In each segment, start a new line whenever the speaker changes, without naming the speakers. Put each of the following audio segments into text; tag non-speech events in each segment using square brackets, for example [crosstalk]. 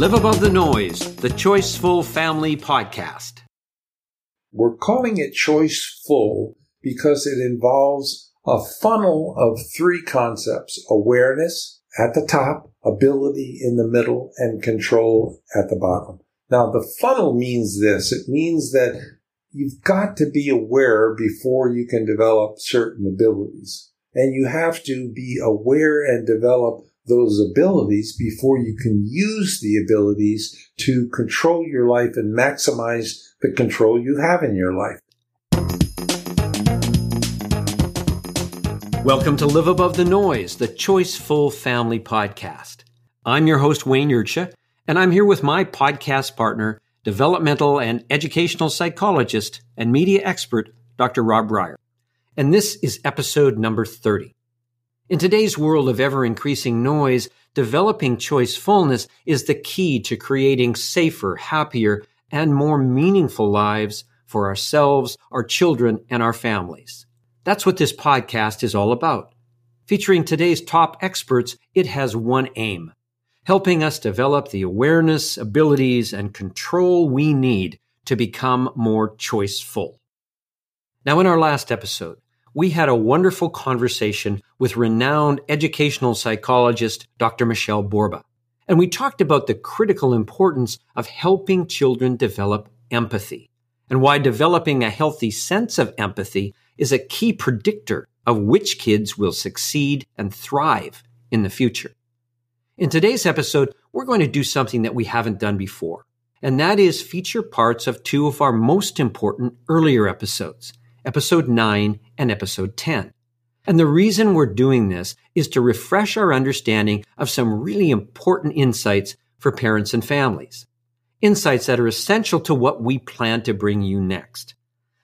Live Above the Noise, the Choiceful Family Podcast.
We're calling it Choiceful because it involves a funnel of three concepts awareness at the top, ability in the middle, and control at the bottom. Now, the funnel means this it means that you've got to be aware before you can develop certain abilities. And you have to be aware and develop those abilities before you can use the abilities to control your life and maximize the control you have in your life.
Welcome to Live Above the Noise, the Choiceful Family Podcast. I'm your host, Wayne Yurcha, and I'm here with my podcast partner, developmental and educational psychologist and media expert, Dr. Rob Reiher. And this is episode number 30. In today's world of ever increasing noise, developing choicefulness is the key to creating safer, happier, and more meaningful lives for ourselves, our children, and our families. That's what this podcast is all about. Featuring today's top experts, it has one aim helping us develop the awareness, abilities, and control we need to become more choiceful. Now, in our last episode, we had a wonderful conversation with renowned educational psychologist Dr. Michelle Borba. And we talked about the critical importance of helping children develop empathy and why developing a healthy sense of empathy is a key predictor of which kids will succeed and thrive in the future. In today's episode, we're going to do something that we haven't done before, and that is feature parts of two of our most important earlier episodes episode 9 and episode 10. And the reason we're doing this is to refresh our understanding of some really important insights for parents and families. Insights that are essential to what we plan to bring you next.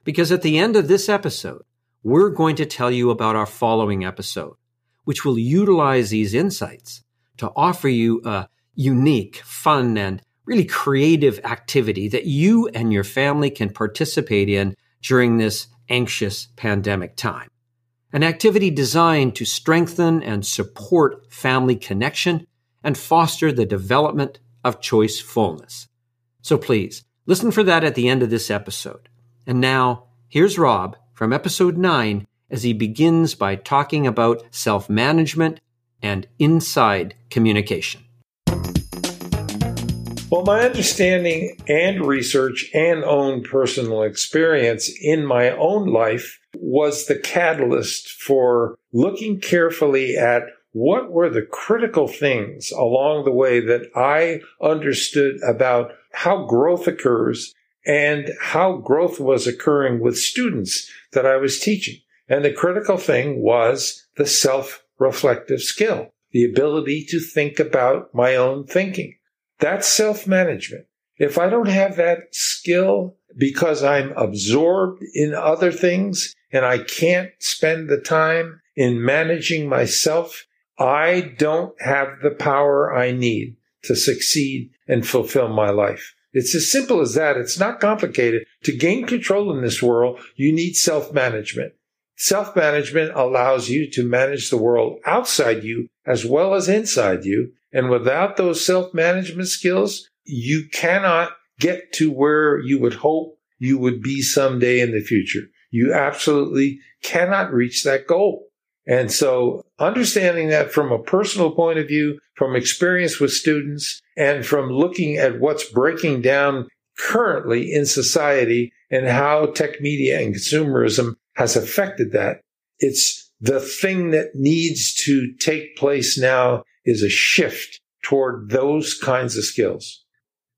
Because at the end of this episode, we're going to tell you about our following episode, which will utilize these insights to offer you a unique, fun, and really creative activity that you and your family can participate in during this anxious pandemic time. An activity designed to strengthen and support family connection and foster the development of choicefulness. So please listen for that at the end of this episode. And now here's Rob from episode 9 as he begins by talking about self management and inside communication.
Well, my understanding and research and own personal experience in my own life was the catalyst for looking carefully at what were the critical things along the way that I understood about how growth occurs and how growth was occurring with students that I was teaching. And the critical thing was the self reflective skill, the ability to think about my own thinking. That's self management. If I don't have that skill because I'm absorbed in other things and I can't spend the time in managing myself, I don't have the power I need to succeed and fulfill my life. It's as simple as that. It's not complicated. To gain control in this world, you need self management. Self management allows you to manage the world outside you as well as inside you and without those self management skills, you cannot get to where you would hope you would be someday in the future. You absolutely cannot reach that goal. And so understanding that from a personal point of view, from experience with students and from looking at what's breaking down currently in society and how tech media and consumerism has affected that, it's the thing that needs to take place now is a shift toward those kinds of skills.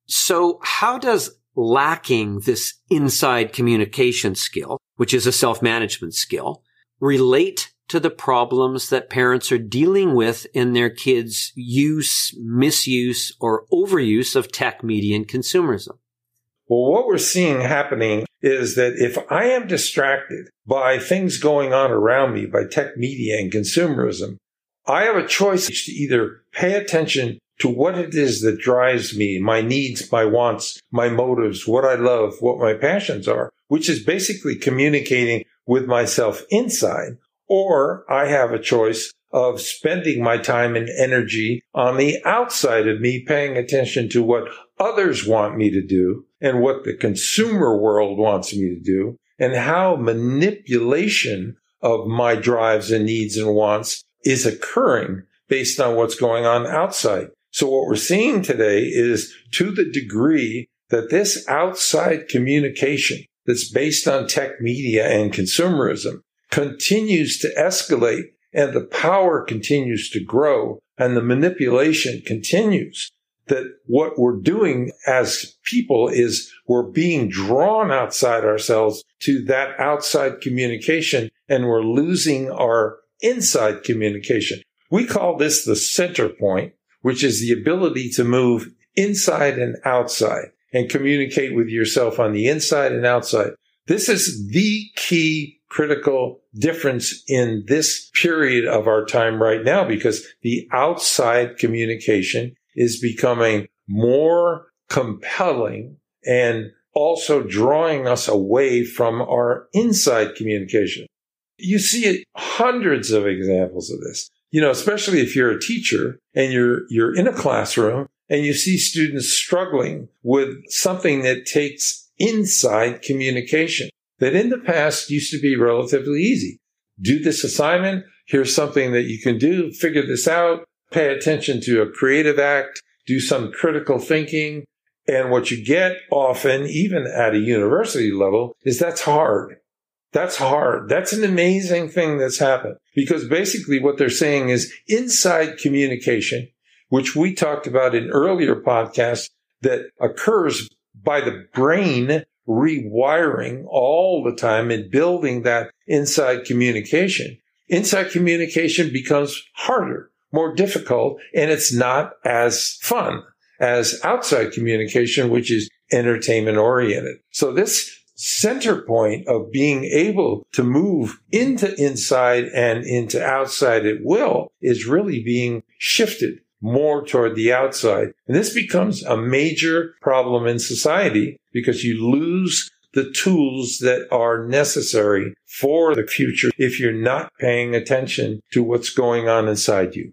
So how does lacking this inside communication skill, which is a self-management skill, relate to the problems that parents are dealing with in their kids' use, misuse, or overuse of tech media and consumerism?
Well, what we're seeing happening is that if I am distracted by things going on around me, by tech media and consumerism, I have a choice to either pay attention to what it is that drives me, my needs, my wants, my motives, what I love, what my passions are, which is basically communicating with myself inside. Or I have a choice of spending my time and energy on the outside of me, paying attention to what others want me to do and what the consumer world wants me to do and how manipulation of my drives and needs and wants is occurring based on what's going on outside. So what we're seeing today is to the degree that this outside communication that's based on tech media and consumerism continues to escalate and the power continues to grow and the manipulation continues that what we're doing as people is we're being drawn outside ourselves to that outside communication and we're losing our inside communication. We call this the center point, which is the ability to move inside and outside and communicate with yourself on the inside and outside. This is the key critical difference in this period of our time right now because the outside communication is becoming more compelling and also drawing us away from our inside communication. You see hundreds of examples of this. You know, especially if you're a teacher and you're, you're in a classroom and you see students struggling with something that takes inside communication that in the past used to be relatively easy. Do this assignment. Here's something that you can do. Figure this out. Pay attention to a creative act. Do some critical thinking. And what you get often, even at a university level, is that's hard. That's hard. That's an amazing thing that's happened because basically what they're saying is inside communication, which we talked about in earlier podcasts that occurs by the brain rewiring all the time and building that inside communication. Inside communication becomes harder, more difficult, and it's not as fun as outside communication, which is entertainment oriented. So this center point of being able to move into inside and into outside at will is really being shifted more toward the outside. And this becomes a major problem in society because you lose the tools that are necessary for the future if you're not paying attention to what's going on inside you.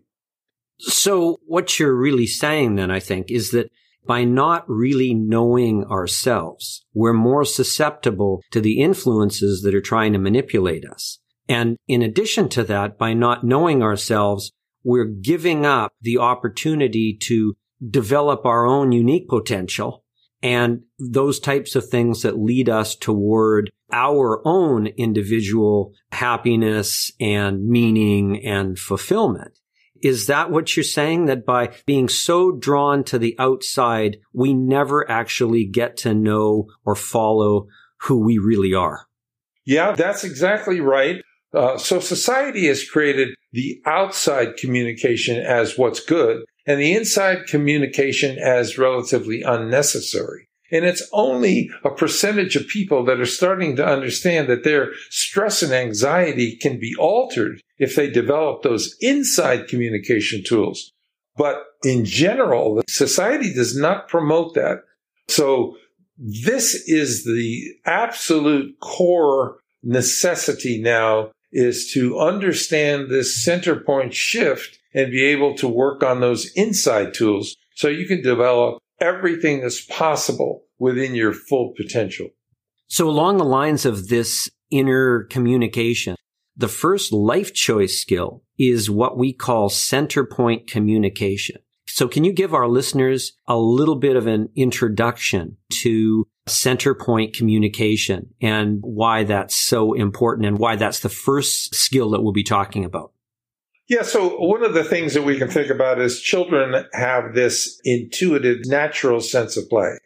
So what you're really saying then, I think, is that by not really knowing ourselves, we're more susceptible to the influences that are trying to manipulate us. And in addition to that, by not knowing ourselves, we're giving up the opportunity to develop our own unique potential and those types of things that lead us toward our own individual happiness and meaning and fulfillment. Is that what you're saying? That by being so drawn to the outside, we never actually get to know or follow who we really are?
Yeah, that's exactly right. Uh, so society has created the outside communication as what's good and the inside communication as relatively unnecessary. And it's only a percentage of people that are starting to understand that their stress and anxiety can be altered if they develop those inside communication tools. But in general, society does not promote that. So this is the absolute core necessity now is to understand this center point shift and be able to work on those inside tools so you can develop everything that's possible within your full potential.
So along the lines of this inner communication, the first life choice skill is what we call center point communication. So can you give our listeners a little bit of an introduction to center point communication and why that's so important and why that's the first skill that we'll be talking about.
Yeah, so one of the things that we can think about is children have this intuitive, natural sense of play.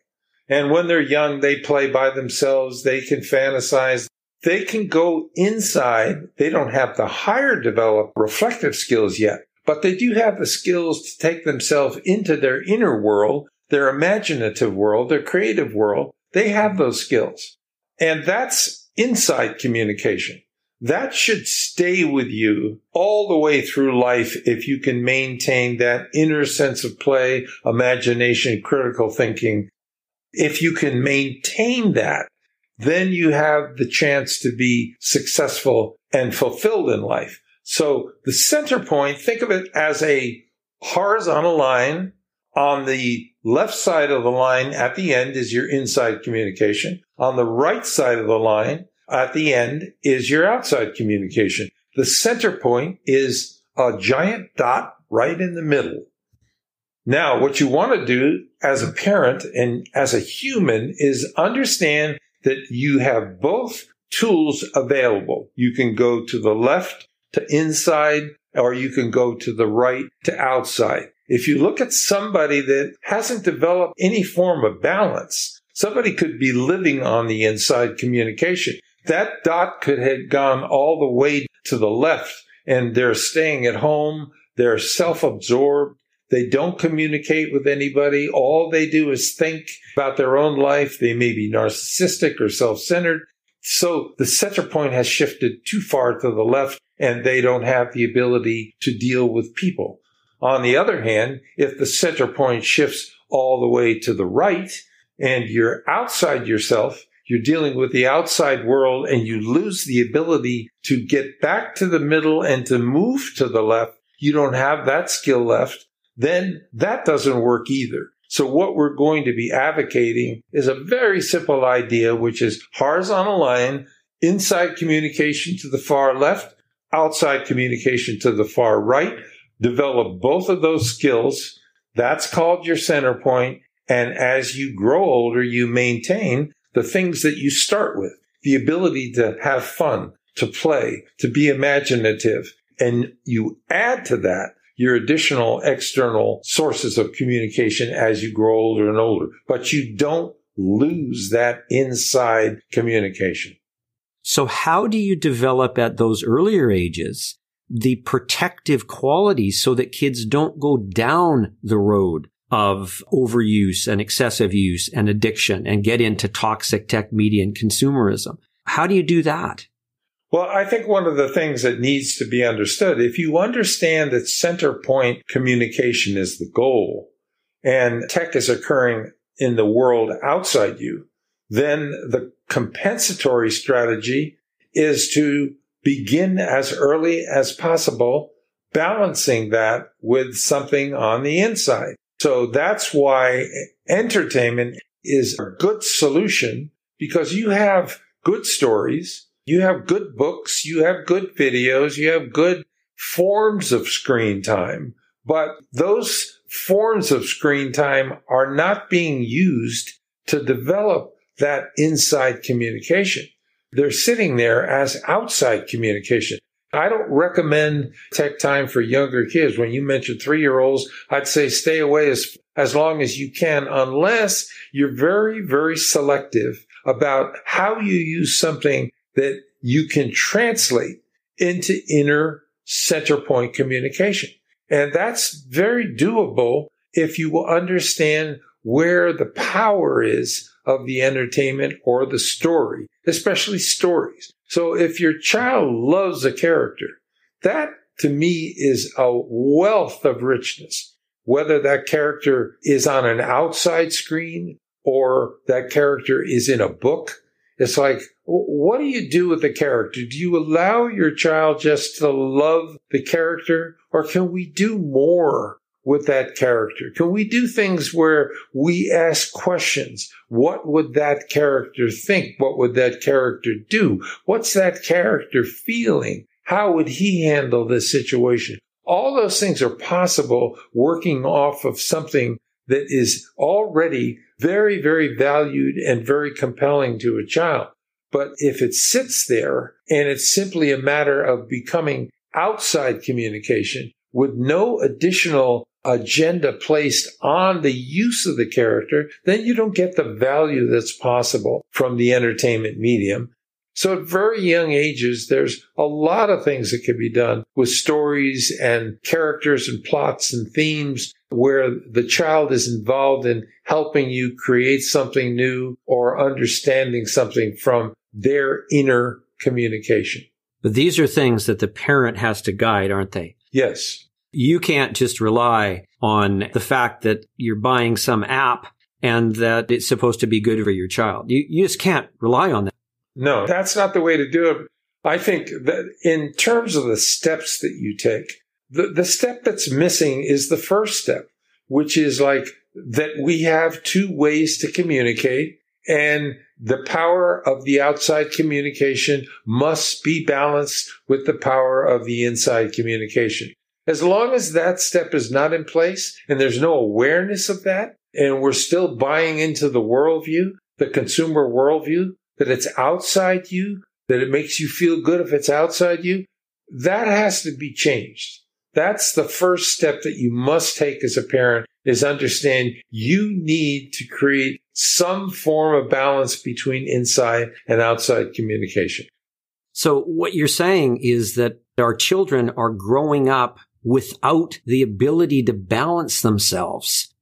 And when they're young, they play by themselves. They can fantasize. They can go inside. They don't have the higher developed reflective skills yet, but they do have the skills to take themselves into their inner world, their imaginative world, their creative world, they have those skills. And that's inside communication. That should stay with you all the way through life if you can maintain that inner sense of play, imagination, critical thinking. If you can maintain that, then you have the chance to be successful and fulfilled in life. So the center point, think of it as a horizontal line. On the left side of the line at the end is your inside communication. On the right side of the line at the end is your outside communication. The center point is a giant dot right in the middle. Now, what you want to do as a parent and as a human is understand that you have both tools available. You can go to the left to inside, or you can go to the right to outside. If you look at somebody that hasn't developed any form of balance, somebody could be living on the inside communication. That dot could have gone all the way to the left and they're staying at home. They're self-absorbed. They don't communicate with anybody. All they do is think about their own life. They may be narcissistic or self-centered. So the center point has shifted too far to the left and they don't have the ability to deal with people. On the other hand, if the center point shifts all the way to the right and you're outside yourself, you're dealing with the outside world and you lose the ability to get back to the middle and to move to the left. You don't have that skill left. Then that doesn't work either. So what we're going to be advocating is a very simple idea, which is horizontal line, inside communication to the far left, outside communication to the far right. Develop both of those skills. That's called your center point. And as you grow older, you maintain the things that you start with, the ability to have fun, to play, to be imaginative. And you add to that your additional external sources of communication as you grow older and older, but you don't lose that inside communication.
So how do you develop at those earlier ages the protective qualities so that kids don't go down the road of overuse and excessive use and addiction and get into toxic tech media and consumerism? How do you do that?
Well, I think one of the things that needs to be understood, if you understand that center point communication is the goal and tech is occurring in the world outside you, then the compensatory strategy is to begin as early as possible, balancing that with something on the inside. So that's why entertainment is a good solution because you have good stories you have good books, you have good videos, you have good forms of screen time, but those forms of screen time are not being used to develop that inside communication. They're sitting there as outside communication. I don't recommend tech time for younger kids. When you mentioned three year olds, I'd say stay away as, as long as you can, unless you're very, very selective about how you use something that you can translate into inner center point communication. And that's very doable if you will understand where the power is of the entertainment or the story, especially stories. So if your child loves a character, that to me is a wealth of richness. Whether that character is on an outside screen or that character is in a book it's like, what do you do with the character? Do you allow your child just to love the character or can we do more with that character? Can we do things where we ask questions? What would that character think? What would that character do? What's that character feeling? How would he handle this situation? All those things are possible working off of something that is already very, very valued and very compelling to a child. But if it sits there and it's simply a matter of becoming outside communication with no additional agenda placed on the use of the character, then you don't get the value that's possible from the entertainment medium. So at very young ages, there's a lot of things that can be done with stories and characters and plots and themes where the child is involved in helping you create something new or understanding something from their inner communication.
But these are things that the parent has to guide, aren't they?
Yes.
You can't just rely on the fact that you're buying some app and that it's supposed to be good for your child. You, you just can't rely on that.
No, that's not the way to do it. I think that in terms of the steps that you take, the, the step that's missing is the first step, which is like that we have two ways to communicate and the power of the outside communication must be balanced with the power of the inside communication. As long as that step is not in place and there's no awareness of that, and we're still buying into the worldview, the consumer worldview, that it's outside you, that it makes you feel good if it's outside you, that has to be changed. That's the first step that you must take as a parent is understand you need to create some form of balance between inside and outside communication.
So what you're saying is that our children are growing up without the ability to balance themselves.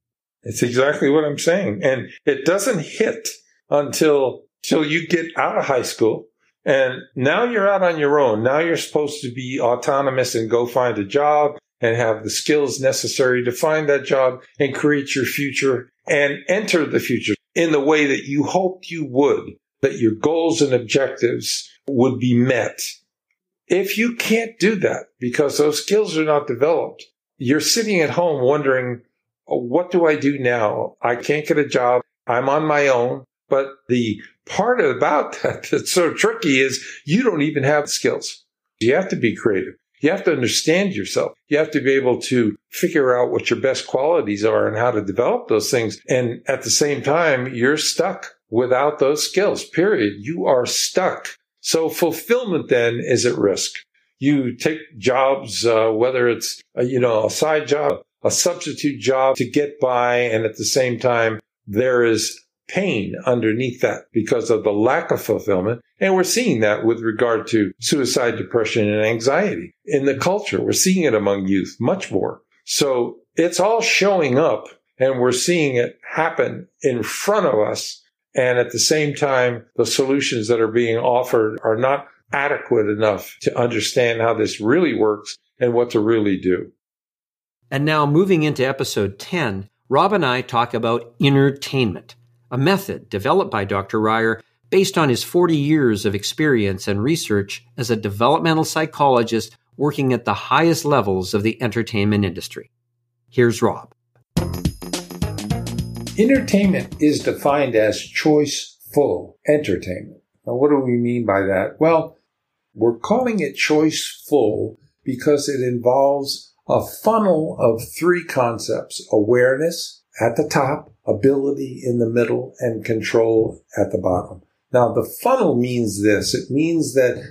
It's exactly what I'm saying. And it doesn't hit until, till you get out of high school. And now you're out on your own. Now you're supposed to be autonomous and go find a job and have the skills necessary to find that job and create your future and enter the future in the way that you hoped you would, that your goals and objectives would be met. If you can't do that because those skills are not developed, you're sitting at home wondering, oh, what do I do now? I can't get a job. I'm on my own. But the part about [laughs] that that's so tricky is you don't even have skills. You have to be creative. You have to understand yourself. You have to be able to figure out what your best qualities are and how to develop those things. And at the same time, you're stuck without those skills, period. You are stuck. So fulfillment then is at risk. You take jobs, uh, whether it's, a, you know, a side job, a substitute job to get by. And at the same time, there is pain underneath that because of the lack of fulfillment. And we're seeing that with regard to suicide, depression, and anxiety in the culture. We're seeing it among youth much more. So it's all showing up and we're seeing it happen in front of us. And at the same time, the solutions that are being offered are not adequate enough to understand how this really works and what to really do.
And now moving into episode 10, Rob and I talk about entertainment a method developed by Dr. Reiher based on his 40 years of experience and research as a developmental psychologist working at the highest levels of the entertainment industry. Here's Rob.
Entertainment is defined as choiceful entertainment. Now, what do we mean by that? Well, we're calling it choiceful because it involves a funnel of three concepts awareness at the top, ability in the middle, and control at the bottom. Now, the funnel means this. It means that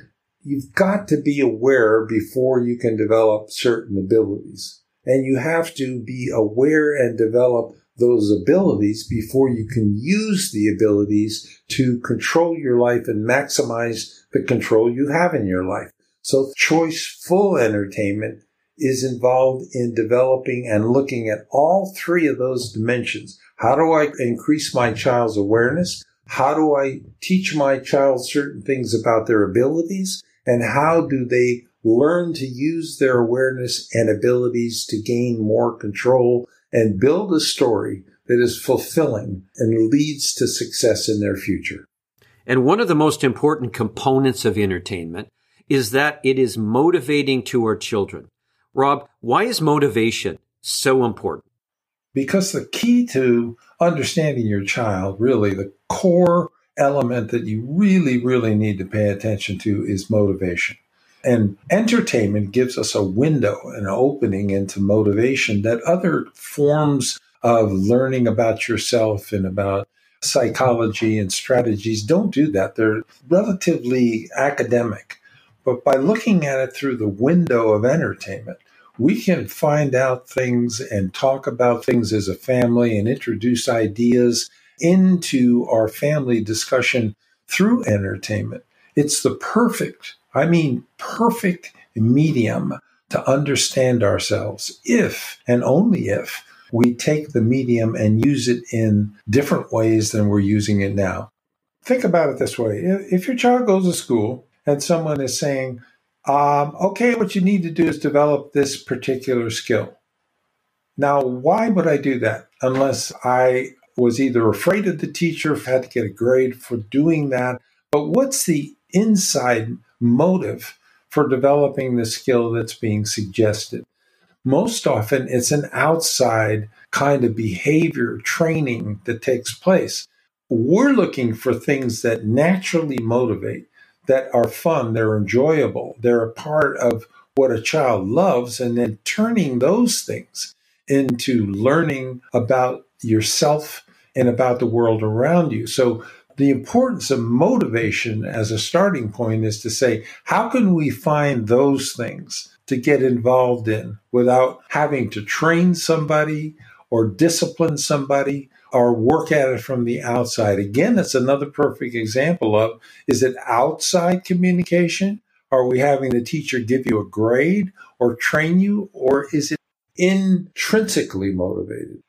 you've got to be aware before you can develop certain abilities. And you have to be aware and develop those abilities before you can use the abilities to control your life and maximize the control you have in your life. So choiceful entertainment is involved in developing and looking at all three of those dimensions. How do I increase my child's awareness? How do I teach my child certain things about their abilities? And how do they learn to use their awareness and abilities to gain more control and build a story that is fulfilling and leads to success in their future?
And one of the most important components of entertainment is that it is motivating to our children. Rob, why is motivation so important?
Because the key to understanding your child, really the core element that you really, really need to pay attention to is motivation. And entertainment gives us a window, an opening into motivation that other forms of learning about yourself and about psychology and strategies don't do that. They're relatively academic. But by looking at it through the window of entertainment, we can find out things and talk about things as a family and introduce ideas into our family discussion through entertainment. It's the perfect, I mean, perfect medium to understand ourselves if and only if we take the medium and use it in different ways than we're using it now. Think about it this way if your child goes to school and someone is saying, um, okay, what you need to do is develop this particular skill. Now, why would I do that unless I was either afraid of the teacher, had to get a grade for doing that? But what's the inside motive for developing the skill that's being suggested. Most often, it's an outside kind of behavior training that takes place. We're looking for things that naturally motivate, that are fun, they're enjoyable, they're a part of what a child loves, and then turning those things into learning about yourself and about the world around you. So the importance of motivation as a starting point is to say, how can we find those things to get involved in without having to train somebody or discipline somebody or work at it from the outside? Again, that's another perfect example of is it outside communication? Are we having the teacher give you a grade or train you, or is it intrinsically motivated?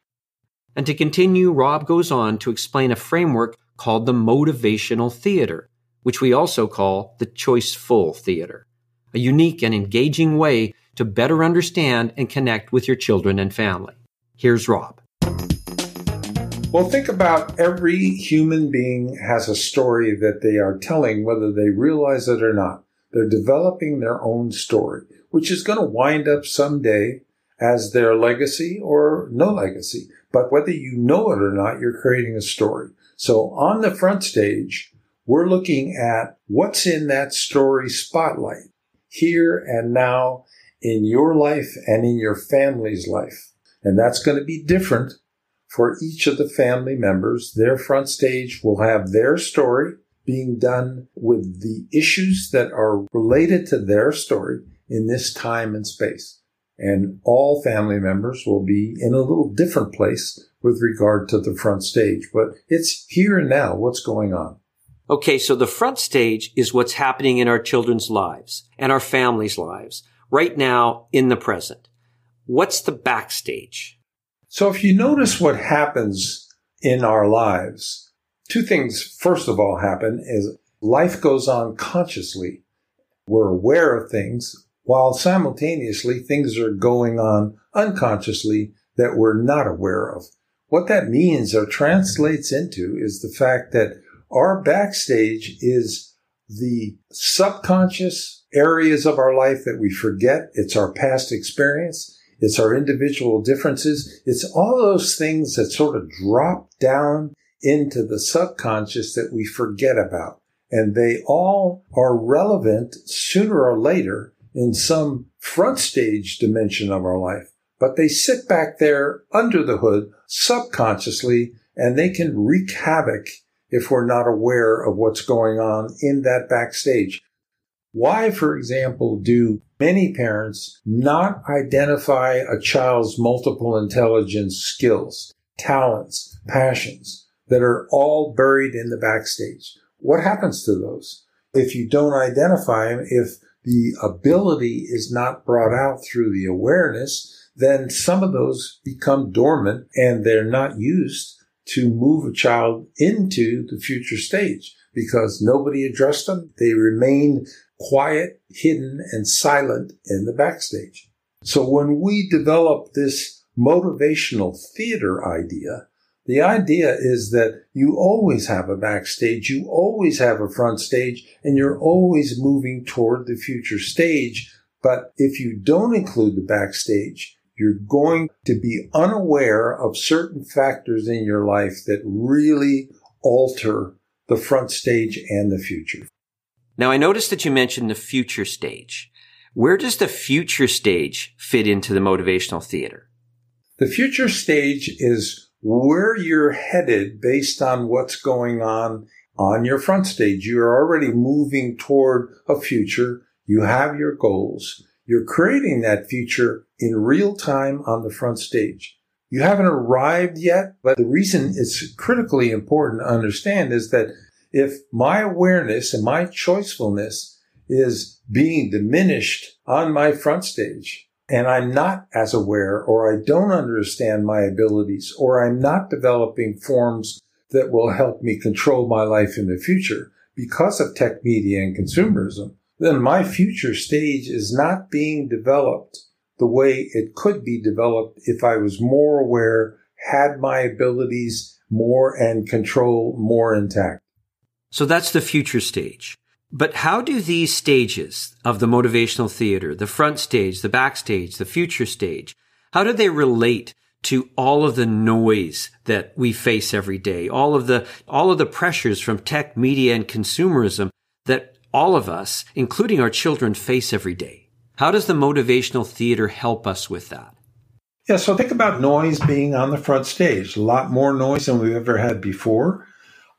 And to continue, Rob goes on to explain a framework called the motivational theater, which we also call the choiceful theater, a unique and engaging way to better understand and connect with your children and family. Here's Rob.
Well, think about every human being has a story that they are telling, whether they realize it or not. They're developing their own story, which is going to wind up someday as their legacy or no legacy. But whether you know it or not, you're creating a story. So on the front stage, we're looking at what's in that story spotlight here and now in your life and in your family's life. And that's going to be different for each of the family members. Their front stage will have their story being done with the issues that are related to their story in this time and space. And all family members will be in a little different place with regard to the front stage, but it's here and now what's going on.
Okay, so the front stage is what's happening in our children's lives and our families' lives right now in the present. What's the backstage?
So if you notice what happens in our lives, two things, first of all, happen is life goes on consciously. We're aware of things while simultaneously things are going on unconsciously that we're not aware of. What that means or translates into is the fact that our backstage is the subconscious areas of our life that we forget. It's our past experience. It's our individual differences. It's all those things that sort of drop down into the subconscious that we forget about. And they all are relevant sooner or later in some front stage dimension of our life. But they sit back there under the hood subconsciously and they can wreak havoc if we're not aware of what's going on in that backstage. Why, for example, do many parents not identify a child's multiple intelligence skills, talents, passions? that are all buried in the backstage. What happens to those? If you don't identify them, if the ability is not brought out through the awareness, then some of those become dormant and they're not used to move a child into the future stage because nobody addressed them. They remained quiet, hidden, and silent in the backstage. So when we develop this motivational theater idea, the idea is that you always have a backstage, you always have a front stage, and you're always moving toward the future stage. But if you don't include the backstage, you're going to be unaware of certain factors in your life that really alter the front stage and the future.
Now, I noticed that you mentioned the future stage. Where does the future stage fit into the motivational theater?
The future stage is where you're headed based on what's going on on your front stage. You're already moving toward a future. You have your goals. You're creating that future in real time on the front stage. You haven't arrived yet, but the reason it's critically important to understand is that if my awareness and my choicefulness is being diminished on my front stage, and I'm not as aware or I don't understand my abilities or I'm not developing forms that will help me control my life in the future because of tech media and consumerism, then my future stage is not being developed the way it could be developed if I was more aware, had my abilities more and control more intact.
So that's the future stage. But how do these stages of the motivational theater, the front stage, the backstage, the future stage, how do they relate to all of the noise that we face every day, all of the, all of the pressures from tech, media, and consumerism that all of us, including our children, face every day? How does the motivational theater help us with that?
Yeah, so think about noise being on the front stage. A lot more noise than we've ever had before.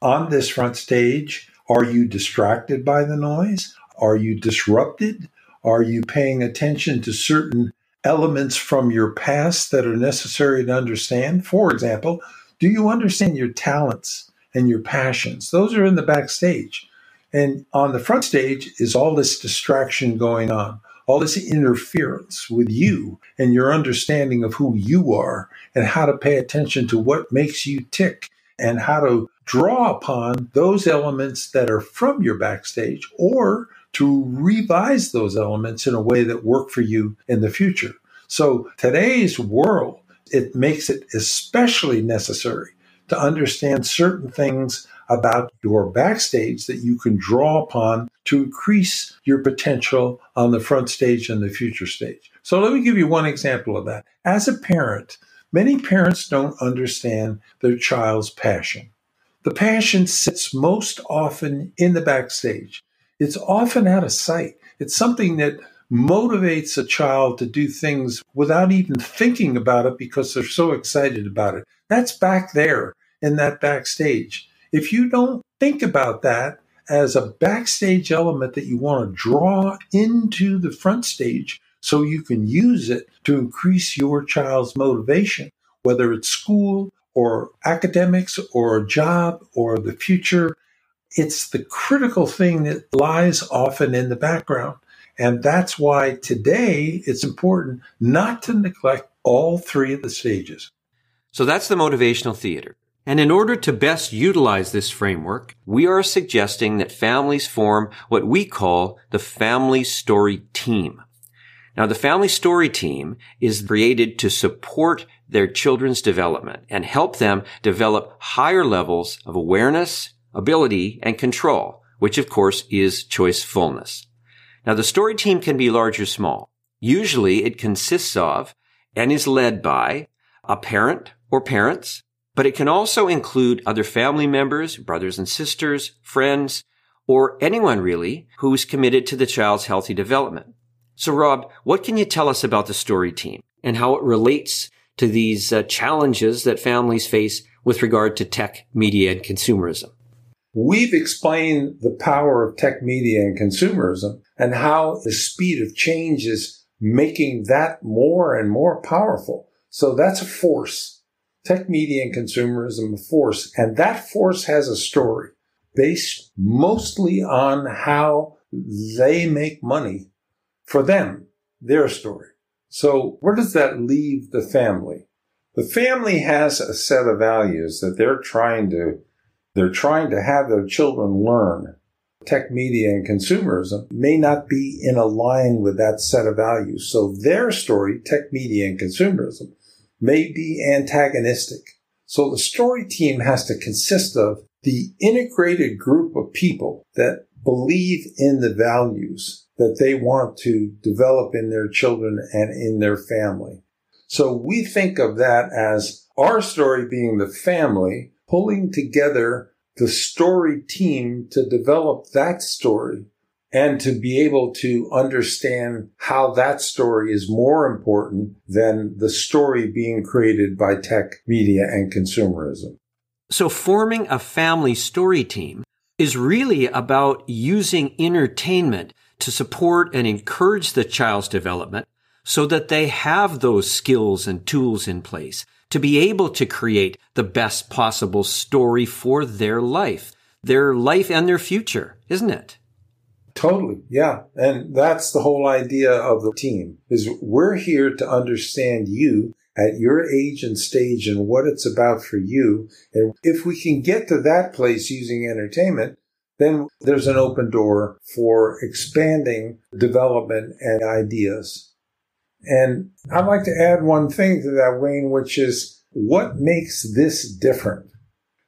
On this front stage, are you distracted by the noise? Are you disrupted? Are you paying attention to certain elements from your past that are necessary to understand? For example, do you understand your talents and your passions? Those are in the backstage. And on the front stage is all this distraction going on, all this interference with you and your understanding of who you are and how to pay attention to what makes you tick and how to draw upon those elements that are from your backstage or to revise those elements in a way that work for you in the future. So today's world, it makes it especially necessary to understand certain things about your backstage that you can draw upon to increase your potential on the front stage and the future stage. So let me give you one example of that. As a parent, many parents don't understand their child's passion. The passion sits most often in the backstage. It's often out of sight. It's something that motivates a child to do things without even thinking about it because they're so excited about it. That's back there in that backstage. If you don't think about that as a backstage element that you want to draw into the front stage so you can use it to increase your child's motivation, whether it's school or academics or a job or the future. It's the critical thing that lies often in the background. And that's why today it's important not to neglect all three of the stages.
So that's the motivational theater. And in order to best utilize this framework, we are suggesting that families form what we call the family story team. Now, the family story team is created to support their children's development and help them develop higher levels of awareness, ability, and control, which of course is choicefulness. Now the story team can be large or small. Usually it consists of and is led by a parent or parents, but it can also include other family members, brothers and sisters, friends, or anyone really who's committed to the child's healthy development. So Rob, what can you tell us about the story team and how it relates to these uh, challenges that families face with regard to tech, media, and consumerism.
We've explained the power of tech media and consumerism and how the speed of change is making that more and more powerful. So that's a force. Tech media and consumerism, a force. And that force has a story based mostly on how they make money for them, their story. So where does that leave the family? The family has a set of values that they're trying to they're trying to have their children learn. Tech media and consumerism may not be in a line with that set of values. So their story, tech media and consumerism, may be antagonistic. So the story team has to consist of the integrated group of people that believe in the values that they want to develop in their children and in their family. So we think of that as our story being the family pulling together the story team to develop that story and to be able to understand how that story is more important than the story being created by tech, media, and consumerism.
So forming a family story team is really about using entertainment to support and encourage the child's development so that they have those skills and tools in place to be able to create the best possible story for their life, their life and their future, isn't it?
Totally. Yeah. And that's the whole idea of the team is we're here to understand you at your age and stage and what it's about for you. And if we can get to that place using entertainment, then there's an open door for expanding development and ideas. And I'd like to add one thing to that, Wayne, which is what makes this different?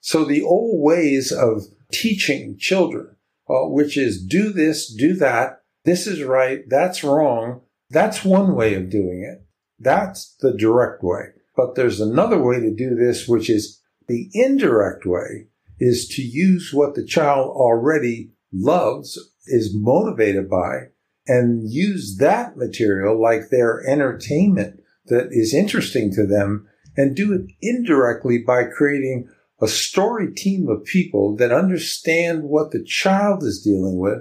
So the old ways of teaching children uh, which is do this, do that. This is right. That's wrong. That's one way of doing it. That's the direct way. But there's another way to do this, which is the indirect way is to use what the child already loves, is motivated by, and use that material like their entertainment that is interesting to them and do it indirectly by creating a story team of people that understand what the child is dealing with,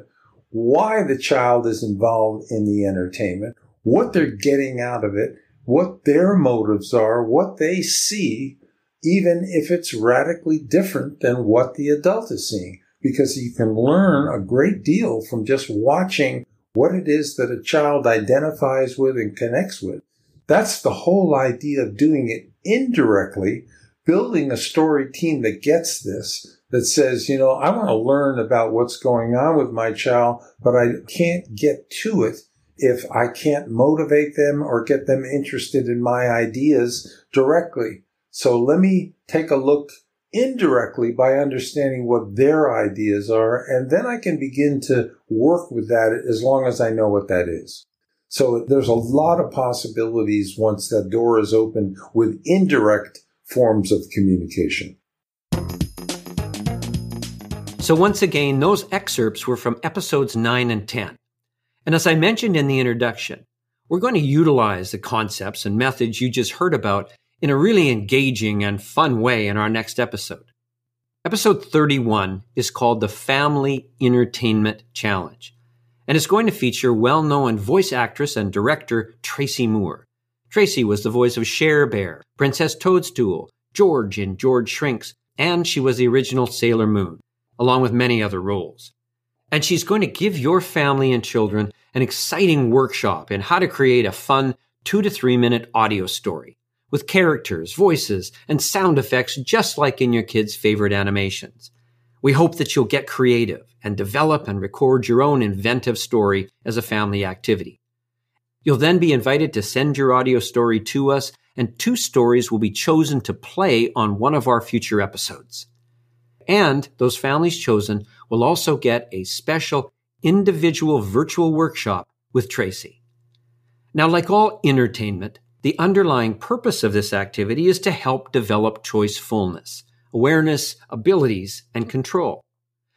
why the child is involved in the entertainment, what they're getting out of it, what their motives are, what they see, even if it's radically different than what the adult is seeing. Because you can learn a great deal from just watching what it is that a child identifies with and connects with. That's the whole idea of doing it indirectly, building a story team that gets this, that says, you know, I want to learn about what's going on with my child, but I can't get to it if I can't motivate them or get them interested in my ideas directly. So let me take a look indirectly by understanding what their ideas are, and then I can begin to work with that as long as I know what that is. So there's a lot of possibilities once that door is open with indirect forms of communication.
So once again, those excerpts were from episodes 9 and 10. And as I mentioned in the introduction, we're going to utilize the concepts and methods you just heard about in a really engaging and fun way in our next episode. Episode 31 is called the Family Entertainment Challenge and it's going to feature well known voice actress and director Tracy Moore. Tracy was the voice of Share Bear, Princess Toadstool, George in George Shrinks, and she was the original Sailor Moon, along with many other roles. And she's going to give your family and children an exciting workshop in how to create a fun two to three minute audio story with characters, voices, and sound effects just like in your kids' favorite animations. We hope that you'll get creative and develop and record your own inventive story as a family activity. You'll then be invited to send your audio story to us, and two stories will be chosen to play on one of our future episodes. And those families chosen will also get a special individual virtual workshop with Tracy. Now, like all entertainment, the underlying purpose of this activity is to help develop choicefulness, awareness, abilities, and control.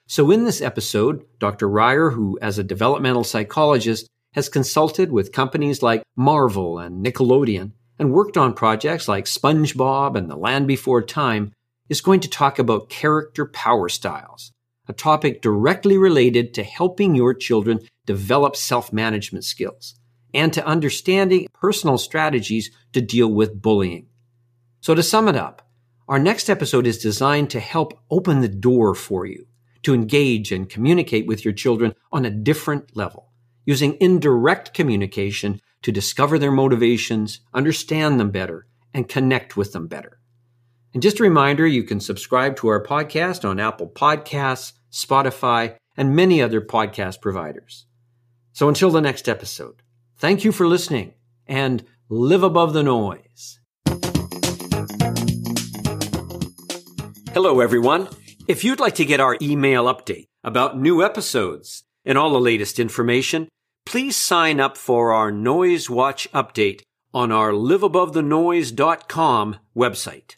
So in this episode, Dr. Reiher, who as a developmental psychologist has consulted with companies like Marvel and Nickelodeon and worked on projects like SpongeBob and The Land Before Time, is going to talk about character power styles, a topic directly related to helping your children develop self-management skills and to understanding personal strategies to deal with bullying. So to sum it up, our next episode is designed to help open the door for you to engage and communicate with your children on a different level, using indirect communication to discover their motivations, understand them better, and connect with them better. And just a reminder, you can subscribe to our podcast on Apple Podcasts, Spotify, and many other podcast providers. So until the next episode, thank you for listening and live above the noise. Hello, everyone. If you'd like to get our email update about new episodes and all the latest information, please sign up for our Noise Watch update on our liveabovethenoise.com website.